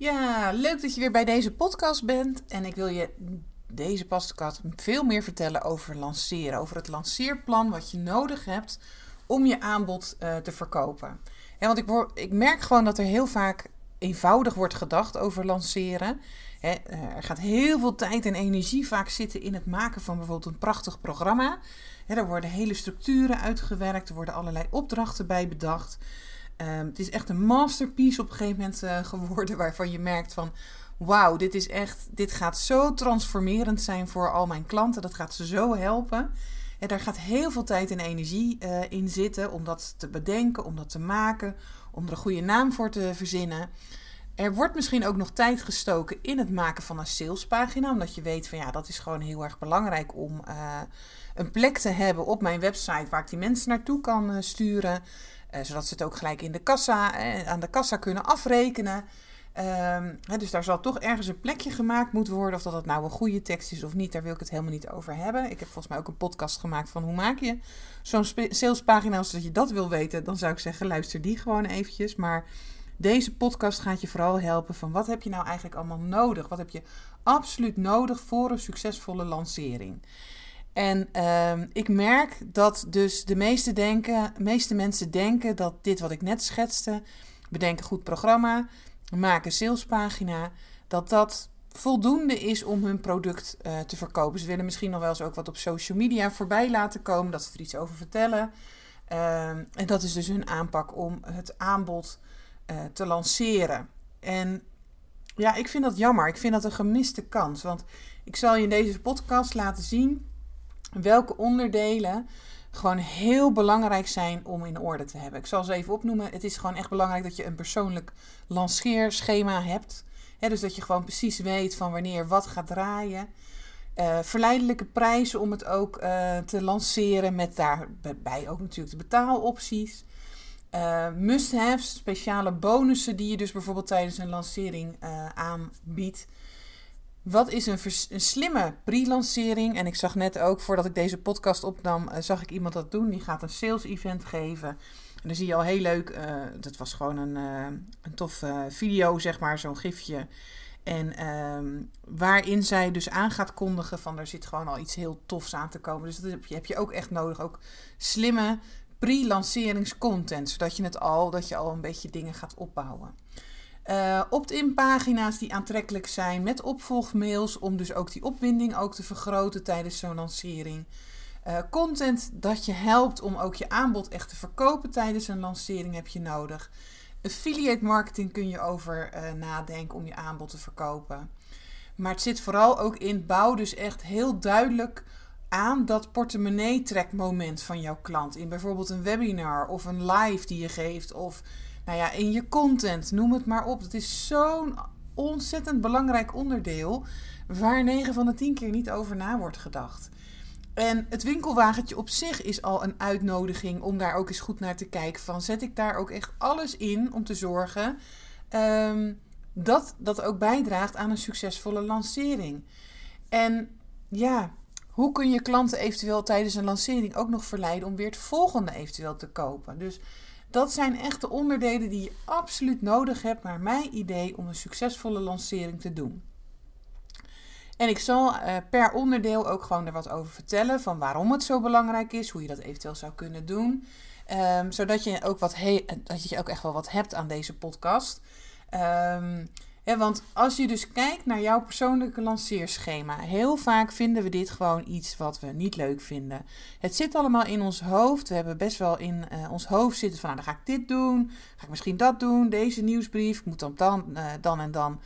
Ja, leuk dat je weer bij deze podcast bent. En ik wil je deze podcast veel meer vertellen over lanceren. Over het lanceerplan wat je nodig hebt om je aanbod uh, te verkopen. En want ik, ik merk gewoon dat er heel vaak eenvoudig wordt gedacht over lanceren. Eh, er gaat heel veel tijd en energie vaak zitten in het maken van bijvoorbeeld een prachtig programma. Er worden hele structuren uitgewerkt, er worden allerlei opdrachten bij bedacht. Um, het is echt een masterpiece op een gegeven moment uh, geworden waarvan je merkt van wauw, dit is echt, dit gaat zo transformerend zijn voor al mijn klanten. Dat gaat ze zo helpen. En daar gaat heel veel tijd en energie uh, in zitten om dat te bedenken, om dat te maken, om er een goede naam voor te verzinnen. Er wordt misschien ook nog tijd gestoken in het maken van een salespagina, omdat je weet van ja, dat is gewoon heel erg belangrijk om uh, een plek te hebben op mijn website waar ik die mensen naartoe kan sturen, zodat ze het ook gelijk in de kassa, aan de kassa kunnen afrekenen. Hè, dus daar zal toch ergens een plekje gemaakt moeten worden. Of dat het nou een goede tekst is of niet, daar wil ik het helemaal niet over hebben. Ik heb volgens mij ook een podcast gemaakt van hoe maak je zo'n salespagina. Als je dat wil weten, dan zou ik zeggen, luister die gewoon eventjes. Maar deze podcast gaat je vooral helpen van wat heb je nou eigenlijk allemaal nodig? Wat heb je absoluut nodig voor een succesvolle lancering? En uh, ik merk dat dus de meeste, denken, meeste mensen denken dat dit wat ik net schetste, bedenk een goed programma, maak een salespagina, dat dat voldoende is om hun product uh, te verkopen. Ze willen misschien nog wel eens ook wat op social media voorbij laten komen, dat ze er iets over vertellen. Uh, en dat is dus hun aanpak om het aanbod uh, te lanceren. En ja, ik vind dat jammer. Ik vind dat een gemiste kans. Want ik zal je in deze podcast laten zien welke onderdelen gewoon heel belangrijk zijn om in orde te hebben. Ik zal ze even opnoemen. Het is gewoon echt belangrijk dat je een persoonlijk lanceerschema hebt. dus dat je gewoon precies weet van wanneer wat gaat draaien. Uh, verleidelijke prijzen om het ook uh, te lanceren met daarbij ook natuurlijk de betaalopties. Uh, must-haves, speciale bonussen die je dus bijvoorbeeld tijdens een lancering aanbiedt. Wat is een, slimme pre-lancering? En ik zag net ook, voordat ik deze podcast opnam, uh, zag ik iemand dat doen. Die gaat een sales event geven. En dan zie je al heel leuk, uh, dat was gewoon een, uh, een tof video, zeg maar, zo'n gifje. En ehm, waarin zij dus aan gaat kondigen van er zit gewoon al iets heel tofs aan te komen. Dus dat heb je, heb je ook echt nodig. Ook slimme pre-lanceringscontent. Zodat je het al, dat je al een beetje dingen gaat opbouwen. Uh, opt-in pagina's die aantrekkelijk zijn met opvolgmails om dus ook die opwinding ook te vergroten tijdens zo'n lancering. Uh, content dat je helpt om ook je aanbod echt te verkopen tijdens een lancering heb je nodig. Affiliate marketing kun je over uh, nadenken om je aanbod te verkopen. Maar het zit vooral ook in bouw dus echt heel duidelijk aan dat portemonnee trekmoment van jouw klant. In bijvoorbeeld een webinar of een live die je geeft of nou ja, in je content, noem het maar op. Het is zo'n ontzettend belangrijk onderdeel waar 9 van de 10 keer niet over na wordt gedacht. En het winkelwagentje op zich is al een uitnodiging om daar ook eens goed naar te kijken. Van zet ik daar ook echt alles in om te zorgen um, dat dat ook bijdraagt aan een succesvolle lancering. En ja, hoe kun je klanten eventueel tijdens een lancering ook nog verleiden om weer het volgende eventueel te kopen? Dus dat zijn echt de onderdelen die je absoluut nodig hebt, naar mijn idee, om een succesvolle lancering te doen. En ik zal uh, per onderdeel ook gewoon er wat over vertellen van waarom het zo belangrijk is, hoe je dat eventueel zou kunnen doen. Um, zodat je ook wat dat je ook echt wel wat hebt aan deze podcast. Um, want als je dus kijkt naar jouw persoonlijke lanceerschema, heel vaak vinden we dit gewoon iets wat we niet leuk vinden. Het zit allemaal in ons hoofd. We hebben best wel in uh, ons hoofd zitten van, nou, dan ga ik dit doen, ga ik misschien dat doen, deze nieuwsbrief, ik moet dan dan, uh, dan en dan,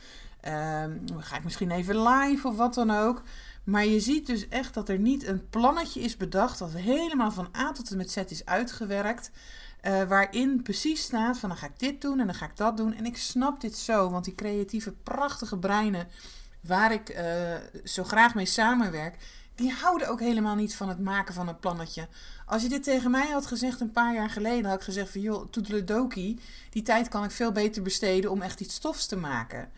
uh, ga ik misschien even live of wat dan ook. Maar je ziet dus echt dat er niet een plannetje is bedacht dat helemaal van A tot en met Z is uitgewerkt. Uh, waarin precies staat van dan ga ik dit doen en dan ga ik dat doen. En ik snap dit zo, want die creatieve, prachtige breinen waar ik uh, zo graag mee samenwerk, die houden ook helemaal niet van het maken van een plannetje. Als je dit tegen mij had gezegd een paar jaar geleden, had ik gezegd van joh, toedeledokie, die tijd kan ik veel beter besteden om echt iets stofs te maken.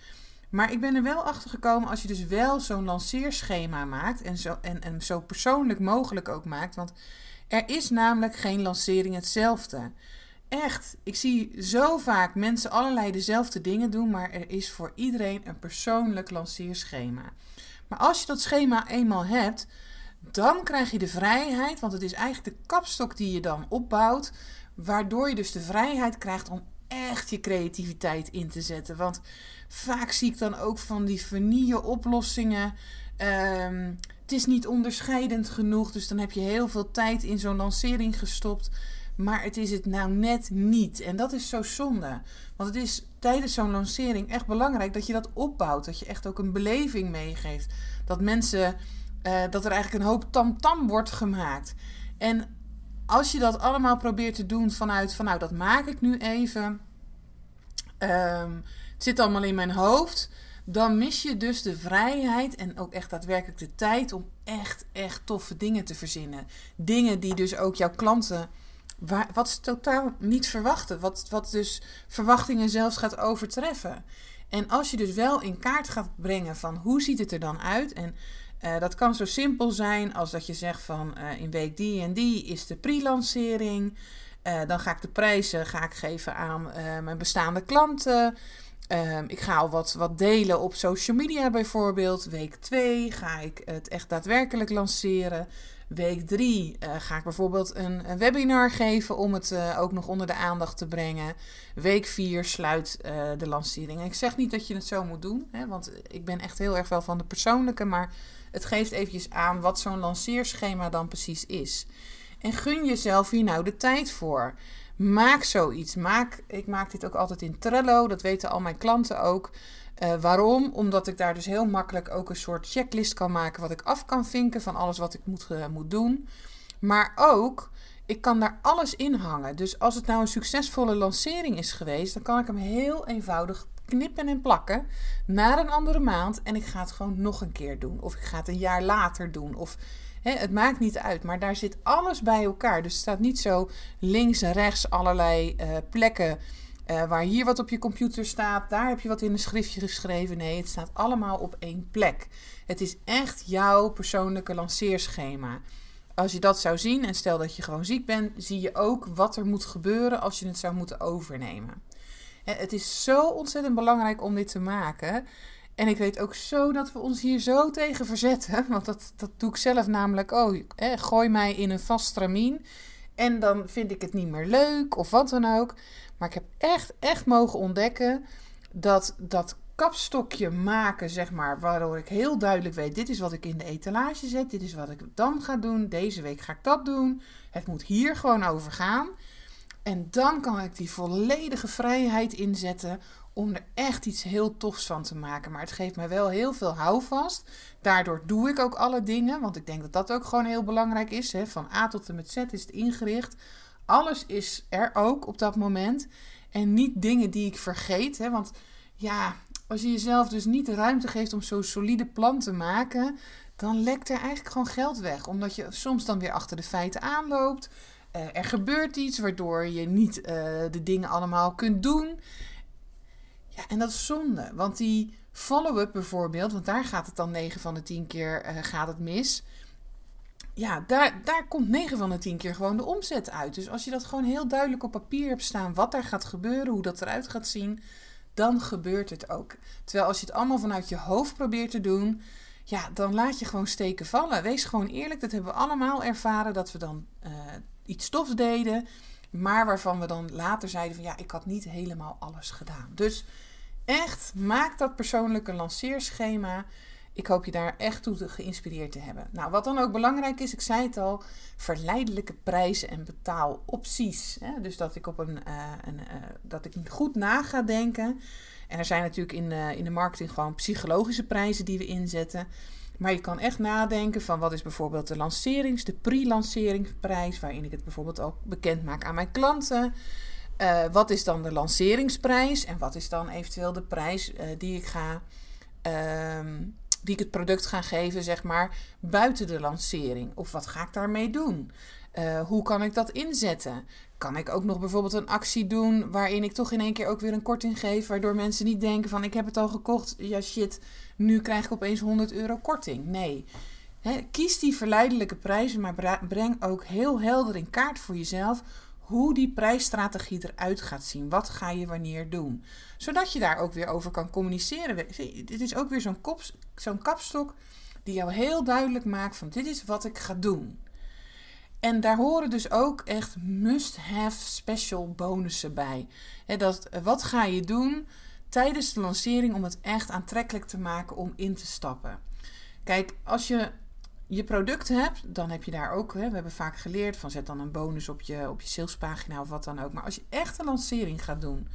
Maar ik ben er wel achter gekomen als je dus wel zo'n lanceerschema maakt en zo, en, en zo persoonlijk mogelijk ook maakt. Want er is namelijk geen lancering hetzelfde. Echt, ik zie zo vaak mensen allerlei dezelfde dingen doen, maar er is voor iedereen een persoonlijk lanceerschema. Maar als je dat schema eenmaal hebt, dan krijg je de vrijheid, want het is eigenlijk de kapstok die je dan opbouwt, waardoor je dus de vrijheid krijgt om echt je creativiteit in te zetten. Want vaak zie ik dan ook van die vernieuwen oplossingen. Ehm, het is niet onderscheidend genoeg, dus dan heb je heel veel tijd in zo'n lancering gestopt. Maar het is het nou net niet. En dat is zo zonde. Want het is tijdens zo'n lancering echt belangrijk dat je dat opbouwt. Dat je echt ook een beleving meegeeft. Dat mensen, uh, dat er eigenlijk een hoop tamtam -tam wordt gemaakt. En als je dat allemaal probeert te doen vanuit van nou dat maak ik nu even. Um, het zit allemaal in mijn hoofd. Dan mis je dus de vrijheid en ook echt daadwerkelijk de tijd om echt, echt toffe dingen te verzinnen. Dingen die dus ook jouw klanten wat ze totaal niet verwachten. Wat, wat dus verwachtingen zelfs gaat overtreffen. En als je dus wel in kaart gaat brengen van hoe ziet het er dan uit. En uh, dat kan zo simpel zijn als dat je zegt van uh, in week die en die is de pre-lancering. Uh, dan ga ik de prijzen ga ik geven aan mijn bestaande klanten. Ehm, ik ga al wat, wat delen op social media bijvoorbeeld. Week 2 ga ik het echt daadwerkelijk lanceren. Week 3 uh, eh, ga ik bijvoorbeeld een, een, webinar geven om het uh, ook nog onder de aandacht te brengen. Week 4 sluit uh, de lancering. Ik zeg niet dat je het zo moet doen, hè, want ik ben echt heel erg wel van de persoonlijke, maar het geeft eventjes aan wat zo'n lanceerschema dan precies is. En gun jezelf hier nou de tijd voor. Maak zoiets. Maak, ik maak dit ook altijd in Trello, dat weten al mijn klanten ook. Uh, waarom? Omdat ik daar dus heel makkelijk ook een soort checklist kan maken wat ik af kan vinken van alles wat ik moet, uh, moet doen. Maar ook, ik kan daar alles in hangen. Dus als het nou een succesvolle lancering is geweest, dan kan ik hem heel eenvoudig knippen en plakken naar een andere maand. En ik ga het gewoon nog een keer doen. Of ik ga het een jaar later doen. Of het maakt niet uit. Maar daar zit alles bij elkaar. Dus het staat niet zo links en rechts allerlei uh, plekken uh, waar hier wat op je computer staat, daar heb je wat in een schriftje geschreven. Nee, het staat allemaal op één plek. Het is echt jouw persoonlijke lanceerschema. Als je dat zou zien en stel dat je gewoon ziek bent, zie je ook wat er moet gebeuren als je het zou moeten overnemen. Het is zo ontzettend belangrijk om dit te maken. En ik weet ook zo dat we ons hier zo tegen verzetten. Want dat, dat doe ik zelf namelijk ook. Gooi mij in een vast stramien. En dan vind ik het niet meer leuk of wat dan ook. Maar ik heb echt, echt mogen ontdekken dat dat kapstokje maken, zeg maar, waardoor ik heel duidelijk weet: dit is wat ik in de etalage zet, dit is wat ik dan ga doen, deze week ga ik dat doen. Het moet hier gewoon over gaan. En dan kan ik die volledige vrijheid inzetten om er echt iets heel tofs van te maken. Maar het geeft mij wel heel veel houvast. Daardoor doe ik ook alle dingen, want ik denk dat dat ook gewoon heel belangrijk is. Hè. Van A tot en met Z is het ingericht. Alles is er ook op dat moment. En niet dingen die ik vergeet. Hè? Want ja, als je jezelf dus niet de ruimte geeft om zo'n solide plan te maken, dan lekt er eigenlijk gewoon geld weg. Omdat je soms dan weer achter de feiten aanloopt. Uh, er gebeurt iets waardoor je niet uh, de dingen allemaal kunt doen. Ja, en dat is zonde. Want die follow-up bijvoorbeeld, want daar gaat het dan 9 van de 10 keer uh, gaat het mis ja, daar, daar komt 9 van de 10 keer gewoon de omzet uit. Dus als je dat gewoon heel duidelijk op papier hebt staan, wat er gaat gebeuren, hoe dat eruit gaat zien, dan gebeurt het ook. Terwijl als je het allemaal vanuit je hoofd probeert te doen, ja, dan laat je gewoon steken vallen. Wees gewoon eerlijk, dat hebben we allemaal ervaren, dat we dan uh, iets stofs deden, maar waarvan we dan later zeiden van ja, ik had niet helemaal alles gedaan. Dus echt, maak dat persoonlijke lanceerschema. Ik hoop je daar echt toe geïnspireerd te hebben. Nou, wat dan ook belangrijk is, ik zei het al, verleidelijke prijzen en betaalopties. Hè? Dus dat ik, op een, uh, een uh, dat ik goed na ga denken. En er zijn natuurlijk in, uh, in de marketing gewoon psychologische prijzen die we inzetten. Maar je kan echt nadenken van wat is bijvoorbeeld de lancerings, de pre-lanceringsprijs, waarin ik het bijvoorbeeld ook bekend maak aan mijn klanten. Uh, wat is dan de lanceringsprijs en wat is dan eventueel de prijs uh, die ik ga, uh, die ik het product ga geven, zeg maar, buiten de lancering? Of wat ga ik daarmee doen? Uh, hoe kan ik dat inzetten? Kan ik ook nog bijvoorbeeld een actie doen waarin ik toch in één keer ook weer een korting geef, waardoor mensen niet denken van ik heb het al gekocht, ja shit, nu krijg ik opeens 100 euro korting. Nee. kies die verleidelijke prijzen, maar breng ook heel helder in kaart voor jezelf hoe die prijsstrategie eruit gaat zien. Wat ga je wanneer doen? Zodat je daar ook weer over kan communiceren. Dit is ook weer zo'n zo'n kapstok die jou heel duidelijk maakt van dit is wat ik ga doen. En daar horen dus ook echt must-have special bonussen bij. dat, wat ga je doen tijdens de lancering om het echt aantrekkelijk te maken om in te stappen? Kijk, als je je product hebt, dan heb je daar ook, hè, we hebben vaak geleerd van zet dan een bonus op je, op je salespagina of wat dan ook. Maar als je echt een lancering gaat doen,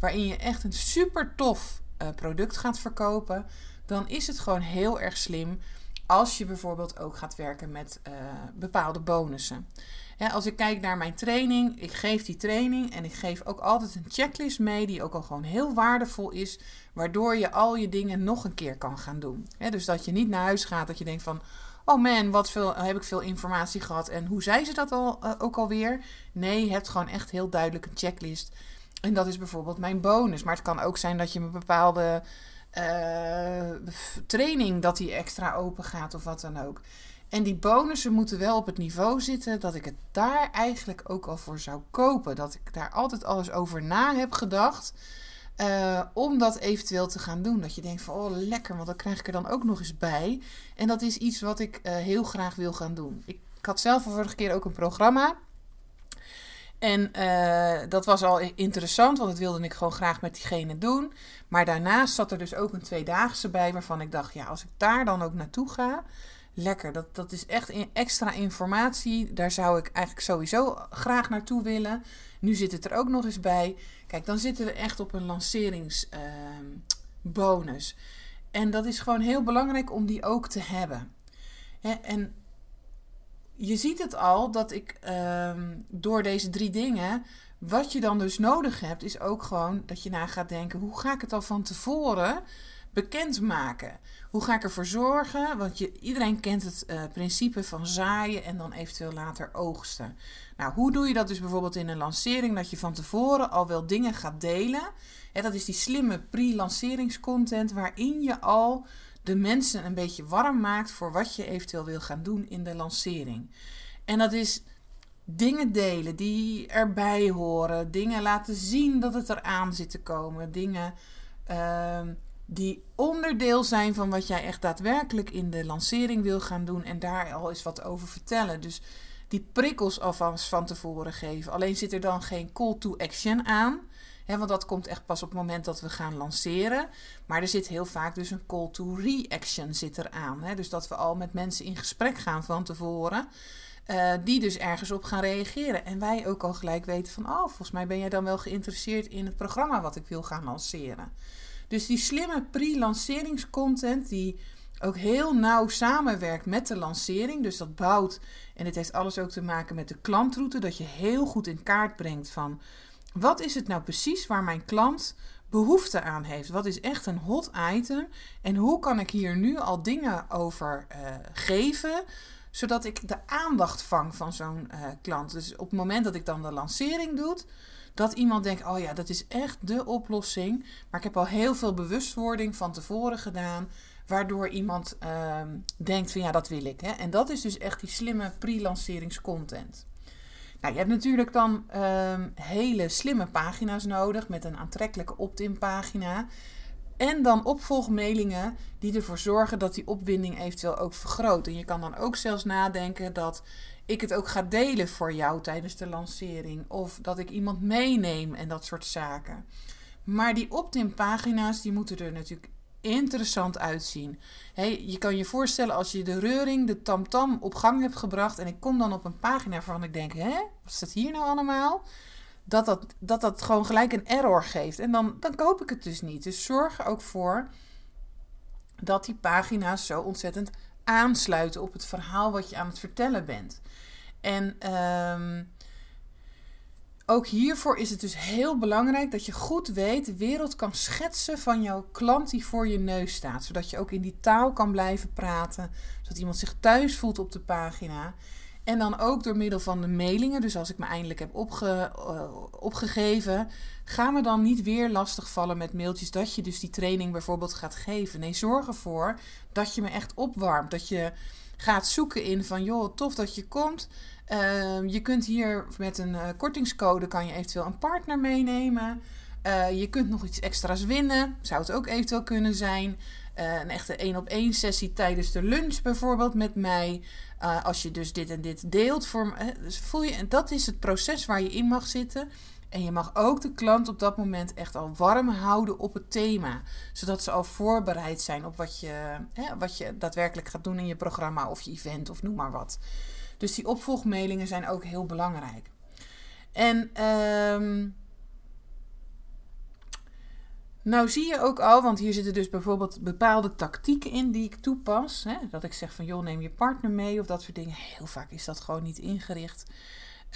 waarin je echt een super tof uh, product gaat verkopen, dan is het gewoon heel erg slim als je bijvoorbeeld ook gaat werken met uh, bepaalde bonussen. als ik kijk naar mijn training, ik geef die training en ik geef ook altijd een checklist mee die ook al gewoon heel waardevol is, waardoor je al je dingen nog een keer kan gaan doen. dus dat je niet naar huis gaat dat je denkt van, oh man, wat veel, heb ik veel informatie gehad en hoe zei ze dat al, uh, ook alweer? Nee, je hebt gewoon echt heel duidelijk een checklist. En dat is bijvoorbeeld mijn bonus. Maar het kan ook zijn dat je een bepaalde uh, training dat die extra open gaat of wat dan ook. En die bonussen moeten wel op het niveau zitten dat ik het daar eigenlijk ook al voor zou kopen. Dat ik daar altijd alles over na heb gedacht. Uh, om dat eventueel te gaan doen. Dat je denkt van, oh lekker, want dan krijg ik er dan ook nog eens bij. En dat is iets wat ik uh, heel graag wil gaan doen. Ik, had zelf de vorige keer ook een programma. En uh, dat was al interessant, want dat wilde ik gewoon graag met diegene doen. Maar daarnaast zat er dus ook een tweedaagse bij, waarvan ik dacht, ja, als ik daar dan ook naartoe ga, lekker. Dat, dat is echt extra informatie. Daar zou ik eigenlijk sowieso graag naartoe willen. Nu zit het er ook nog eens bij. Kijk, dan zitten we echt op een lanceringsbonus. Uh, en dat is gewoon heel belangrijk om die ook te hebben. Hè, en je ziet het al dat ik um, door deze drie dingen. Wat je dan dus nodig hebt, is ook gewoon dat je na gaat denken: hoe ga ik het al van tevoren bekendmaken? Hoe ga ik ervoor zorgen? Want je, iedereen kent het uh, principe van zaaien en dan eventueel later oogsten. Nou, hoe doe je dat dus bijvoorbeeld in een lancering? Dat je van tevoren al wel dingen gaat delen. En dat is die slimme pre-lanceringscontent waarin je al de mensen een beetje warm maakt voor wat je eventueel wil gaan doen in de lancering. En dat is dingen delen die erbij horen, dingen laten zien dat het eraan zit te komen, dingen uh, die onderdeel zijn van wat jij echt daadwerkelijk in de lancering wil gaan doen en daar al eens wat over vertellen. Dus die prikkels alvast van tevoren geven. Alleen zit er dan geen call to action aan want dat komt echt pas op het moment dat we gaan lanceren. Maar er zit heel vaak dus een call to reaction zit? Dus dat we al met mensen in gesprek gaan van tevoren. Uh, die dus ergens op gaan reageren. En wij ook al gelijk weten van... oh, volgens mij ben jij dan wel geïnteresseerd in het programma wat ik wil gaan lanceren. Dus die slimme pre-lanceringscontent... die ook heel nauw samenwerkt met de lancering. Dus dat bouwt... en het heeft alles ook te maken met de klantroute... dat je heel goed in kaart brengt van wat is het nou precies waar mijn klant behoefte aan heeft? Wat is echt een hot item? En hoe kan ik hier nu al dingen over uh, geven? Zodat ik de aandacht vang van zo'n uh, klant. Dus op het moment dat ik dan de lancering doe, dat iemand denkt: oh ja, dat is echt de oplossing. Maar ik heb al heel veel bewustwording van tevoren gedaan. Waardoor iemand uh, denkt: van ja, dat wil ik. Hè? En dat is dus echt die slimme pre-lanceringscontent. Nou, je hebt natuurlijk dan um, hele slimme pagina's nodig met een aantrekkelijke opt-in pagina. En dan opvolgmailingen die ervoor zorgen dat die opwinding eventueel ook vergroot. En je kan dan ook zelfs nadenken dat ik het ook ga delen voor jou tijdens de lancering. Of dat ik iemand meeneem en dat soort zaken. Maar die opt-in pagina's die moeten er natuurlijk interessant uitzien. je kan je voorstellen als je de reuring, de tamtam -tam op gang hebt gebracht. En ik kom dan op een pagina waarvan ik denk: hè, wat staat hier nou allemaal? Dat dat, dat dat gewoon gelijk een error geeft. En dan, dan koop ik het dus niet. Dus zorg er ook voor dat die pagina's zo ontzettend aansluiten op het verhaal wat je aan het vertellen bent. En ehm, ook hiervoor is het dus heel belangrijk dat je goed weet, de wereld kan schetsen van jouw klant die voor je neus staat. Zodat je ook in die taal kan blijven praten. Zodat iemand zich thuis voelt op de pagina. En dan ook door middel van de mailingen. Dus als ik me eindelijk heb opge, uh, opgegeven, ga me dan niet weer lastigvallen met mailtjes dat je dus die training bijvoorbeeld gaat geven. Nee, zorg ervoor dat je me echt opwarmt. Dat je gaat zoeken in van joh, tof dat je komt. Uh, je kunt hier met een uh, kortingscode kan je eventueel een partner meenemen. Uh, je kunt nog iets extra's winnen. Zou het ook eventueel kunnen zijn. Een echte één op één sessie tijdens de lunch bijvoorbeeld met mij. Uh, als je dus dit en dit deelt. Voor, dus voel je, en dat is het proces waar je in mag zitten. En je mag ook de klant op dat moment echt al warm houden op het thema. Zodat ze al voorbereid zijn op wat je, wat je daadwerkelijk gaat doen in je programma of je event of noem maar wat. Dus die opvolgmailingen zijn ook heel belangrijk. En um, nou zie je ook al, want hier zitten dus bijvoorbeeld bepaalde tactieken in die ik toepas. Hè? Dat ik zeg van joh, neem je partner mee of dat soort dingen. Heel vaak is dat gewoon niet ingericht.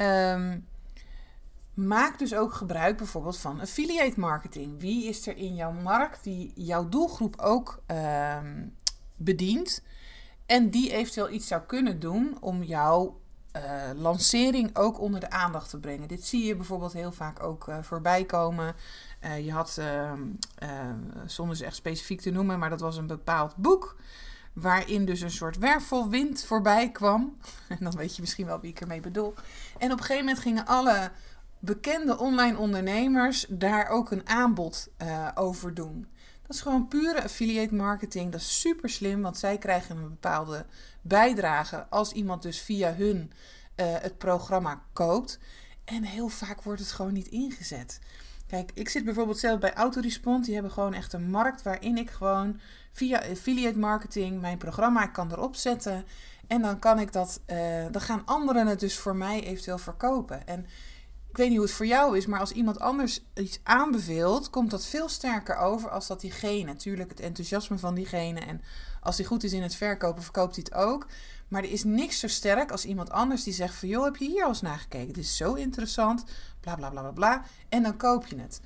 Um, maak dus ook gebruik bijvoorbeeld van affiliate marketing. Wie is er in jouw markt die jouw doelgroep ook um, bedient? En die eventueel iets zou kunnen doen om jouw uh, lancering ook onder de aandacht te brengen. Dit zie je bijvoorbeeld heel vaak ook uh, voorbij komen. Uh, je had, zonder ze echt specifiek te noemen, maar dat was een bepaald boek. Waarin dus een soort wervelwind voorbij kwam. En dan weet je misschien wel wie ik ermee bedoel. En op een gegeven moment gingen alle bekende online ondernemers daar ook een aanbod over doen. Dat is gewoon pure affiliate marketing. Dat is super slim, want zij krijgen een bepaalde bijdrage als iemand dus via hun uh, het programma koopt. En heel vaak wordt het gewoon niet ingezet. Kijk, ik zit bijvoorbeeld zelf bij Autorespond. Die hebben gewoon echt een markt waarin ik gewoon via affiliate marketing mijn programma kan erop zetten. En dan kan ik dat, uh, dan gaan anderen het dus voor mij eventueel verkopen. En ik weet niet hoe het voor jou is, maar als iemand anders iets aanbeveelt, komt dat veel sterker over als dat diegene. Natuurlijk het enthousiasme van diegene. En als hij goed is in het verkopen, verkoopt hij het ook. Maar er is niks zo sterk als iemand anders die zegt van... joh, heb je hier al eens naar gekeken? Dit is zo interessant, bla bla bla bla bla. En dan koop je het.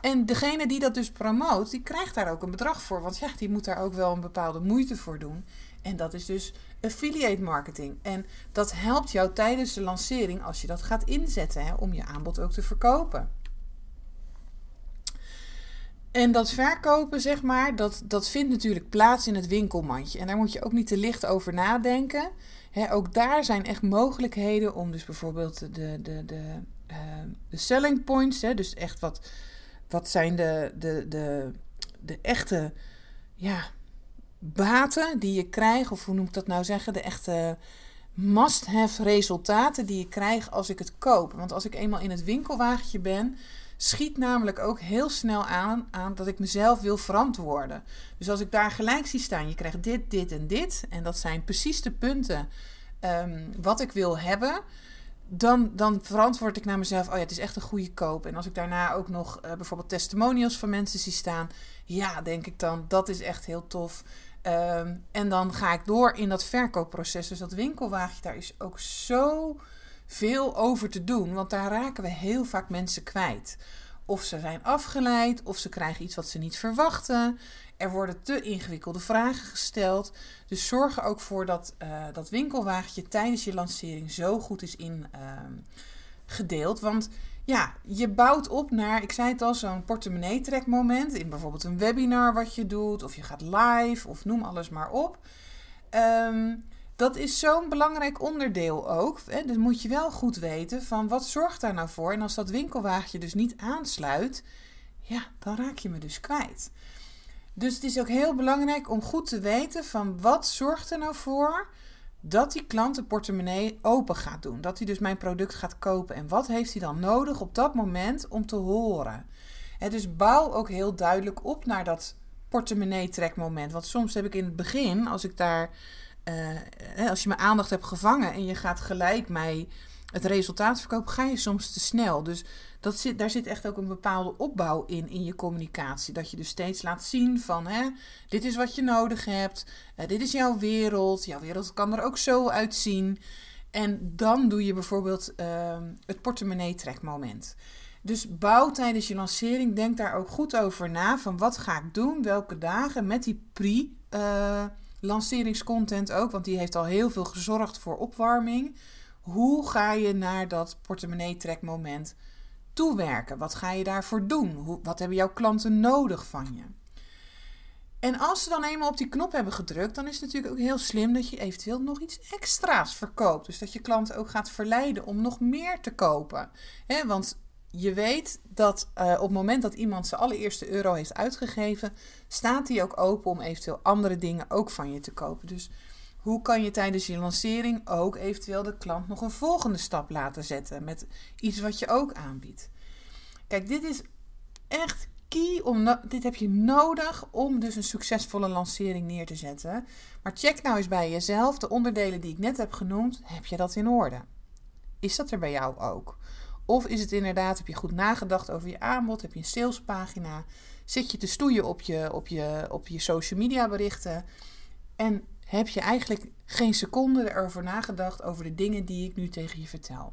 En degene die dat dus promoot, die krijgt daar ook een bedrag voor. Want ja, die moet daar ook wel een bepaalde moeite voor doen. En dat is dus affiliate marketing. En dat helpt jou tijdens de lancering als je dat gaat inzetten hè, om je aanbod ook te verkopen. En dat verkopen, zeg maar, dat, dat vindt natuurlijk plaats in het winkelmandje. En daar moet je ook niet te licht over nadenken. ook daar zijn echt mogelijkheden om dus bijvoorbeeld de, de, de, uh, de selling points, dus echt wat, wat zijn de, de, de, de echte ja, baten die je krijgt, of hoe noem ik dat nou zeggen, de echte must-have resultaten die je krijgt als ik het koop. Want als ik eenmaal in het winkelwagentje ben, schiet namelijk ook heel snel aan, aan dat ik mezelf wil verantwoorden. Dus als ik daar gelijk zie staan, je krijgt dit, dit en dit, en dat zijn precies de punten um, wat ik wil hebben dan, dan verantwoord ik naar mezelf, oh ja, het is echt een goede koop. En als ik daarna ook nog uh, bijvoorbeeld testimonials van mensen zie staan, ja, denk ik dan, dat is echt heel tof. Um, en dan ga ik door in dat verkoopproces. Dus dat winkelwagentje, daar is ook zo veel over te doen, want daar raken we heel vaak mensen kwijt. Of ze zijn afgeleid, of ze krijgen iets wat ze niet verwachten. Er worden te ingewikkelde vragen gesteld. Dus zorg er ook voor dat uh, dat winkelwagentje tijdens je lancering zo goed is ingedeeld. Ehm, uh, Want ja, je bouwt op naar, ik zei het al, zo'n portemonnee-trekmoment. In bijvoorbeeld een webinar wat je doet, of je gaat live, of noem alles maar op. Um, dat is zo'n belangrijk onderdeel ook. Hè? Dus moet je wel goed weten van wat zorgt daar nou voor. En als dat winkelwagentje dus niet aansluit, ja, dan raak je me dus kwijt. Dus het is ook heel belangrijk om goed te weten van wat zorgt er nou voor dat die klant de portemonnee open gaat doen. Dat hij dus mijn product gaat kopen. En wat heeft hij dan nodig op dat moment om te horen? He, dus bouw ook heel duidelijk op naar dat portemonnee trekmoment. Want soms heb ik in het begin, als ik daar uh, als je mijn aandacht hebt gevangen en je gaat gelijk mij het resultaatverkoop ga je soms te snel. Dus daar zit echt ook een bepaalde opbouw in, in je communicatie. Dat je dus steeds laat zien van, hè, dit is wat je nodig hebt. Uh, dit is jouw wereld. Jouw wereld kan er ook zo uitzien. En dan doe je bijvoorbeeld uh, het portemonnee-trekmoment. Dus bouw tijdens je lancering, denk daar ook goed over na. Van wat ga ik doen, welke dagen, met die pre-lanceringscontent ook. Want die heeft al heel veel gezorgd voor opwarming. Hoe ga je naar dat portemonnee-trekmoment toewerken? Wat ga je daarvoor doen? Hoe, wat hebben jouw klanten nodig van je? En als ze dan eenmaal op die knop hebben gedrukt, dan is het natuurlijk ook heel slim dat je eventueel nog iets extra's verkoopt. Dus dat je klanten ook gaat verleiden om nog meer te kopen. want je weet dat uh, op het moment dat iemand zijn allereerste euro heeft uitgegeven, staat hij ook open om eventueel andere dingen ook van je te kopen. Dus hoe kan je tijdens je lancering ook eventueel de klant nog een volgende stap laten zetten met iets wat je ook aanbiedt? Kijk, dit is echt key. Om dit heb je nodig om dus een succesvolle lancering neer te zetten. Maar check nou eens bij jezelf de onderdelen die ik net heb genoemd. Heb je dat in orde? Is dat er bij jou ook? Of is het inderdaad, heb je goed nagedacht over je aanbod? Heb je een salespagina? Zit je te stoeien op je, op je, op je social media berichten? En heb je eigenlijk geen seconde erover nagedacht over de dingen die ik nu tegen je vertel?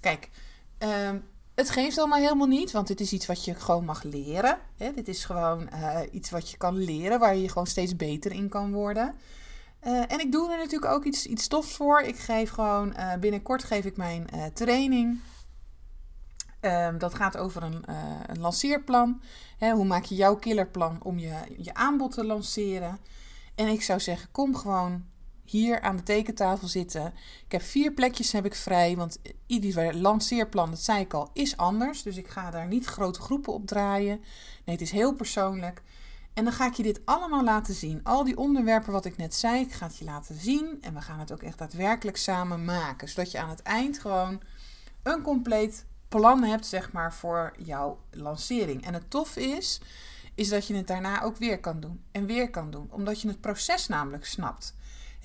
Kijk, um, het geeft allemaal helemaal niet, want dit is iets wat je gewoon mag leren. Hè? Dit is gewoon uh, iets wat je kan leren, waar je gewoon steeds beter in kan worden. Uh, en ik doe er natuurlijk ook iets, iets tofs voor. Ik geef gewoon, uh, binnenkort geef ik mijn training. Ehm, dat gaat over een, een lanceerplan. Hè, hoe maak je jouw killerplan om je, je aanbod te lanceren? En ik zou zeggen, kom gewoon hier aan de tekentafel zitten. Ik heb vier plekjes heb ik vrij, want ieder lanceerplan, dat zei ik al, is anders. Dus ik ga daar niet grote groepen op draaien. Nee, het is heel persoonlijk. En dan ga ik je dit allemaal laten zien. Al die onderwerpen wat ik net zei, ik ga het je laten zien. En we gaan het ook echt daadwerkelijk samen maken. Zodat je aan het eind gewoon een compleet plan hebt, zeg maar, voor jouw lancering. En het tof is, is dat je het daarna ook weer kan doen. En weer kan doen. Omdat je het proces namelijk snapt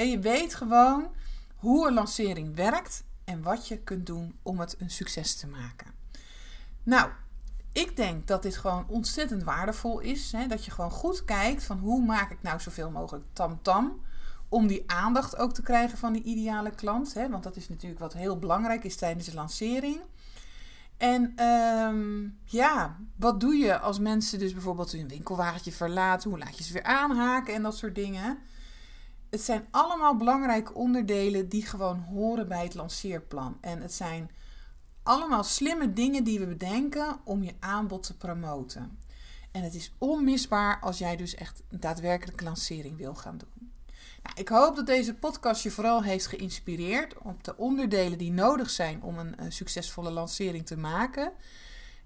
je weet gewoon hoe een lancering werkt en wat je kunt doen om het een succes te maken. Nou, ik denk dat dit gewoon ontzettend waardevol is. Hè? Dat je gewoon goed kijkt van hoe maak ik nou zoveel mogelijk tamtam. om die aandacht ook te krijgen van die ideale klant. Hè? Want dat is natuurlijk wat heel belangrijk is tijdens de lancering. En ehm, ja, wat doe je als mensen dus bijvoorbeeld hun winkelwagentje verlaten? Hoe laat je ze weer aanhaken en dat soort dingen? het zijn allemaal belangrijke onderdelen die gewoon horen bij het lanceerplan. En het zijn allemaal slimme dingen die we bedenken om je aanbod te promoten. En het is onmisbaar als jij dus echt een daadwerkelijke lancering wil gaan doen. Ik hoop dat deze podcast je vooral heeft geïnspireerd op de onderdelen die nodig zijn om een, een succesvolle lancering te maken.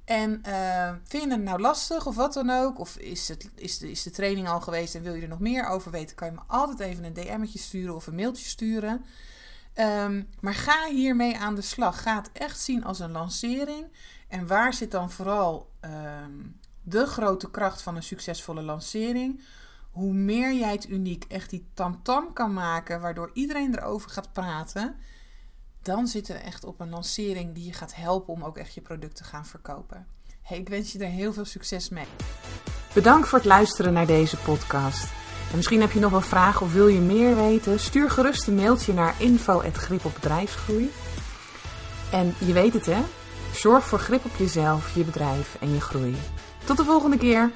En uh, vind je het nou lastig of wat dan ook? Of is, het, is, de, is de training al geweest en wil je er nog meer over weten? Kan je me altijd even een DM'tje sturen of een mailtje sturen. Um, maar ga hiermee aan de slag. Ga het echt zien als een lancering. En waar zit dan vooral um, de grote kracht van een succesvolle lancering? Hoe meer jij het uniek echt die tamtam -tam kan maken, waardoor iedereen erover gaat praten dan zitten we echt op een lancering die je gaat helpen om ook echt je product te gaan verkopen. Hey, ik wens je er heel veel succes mee. Bedankt voor het luisteren naar deze podcast. En misschien heb je nog wel vragen of wil je meer weten? Stuur gerust een mailtje naar info.grip op bedrijfsgroei. En je weet het hè, zorg voor grip op jezelf, je bedrijf en je groei. Tot de volgende keer!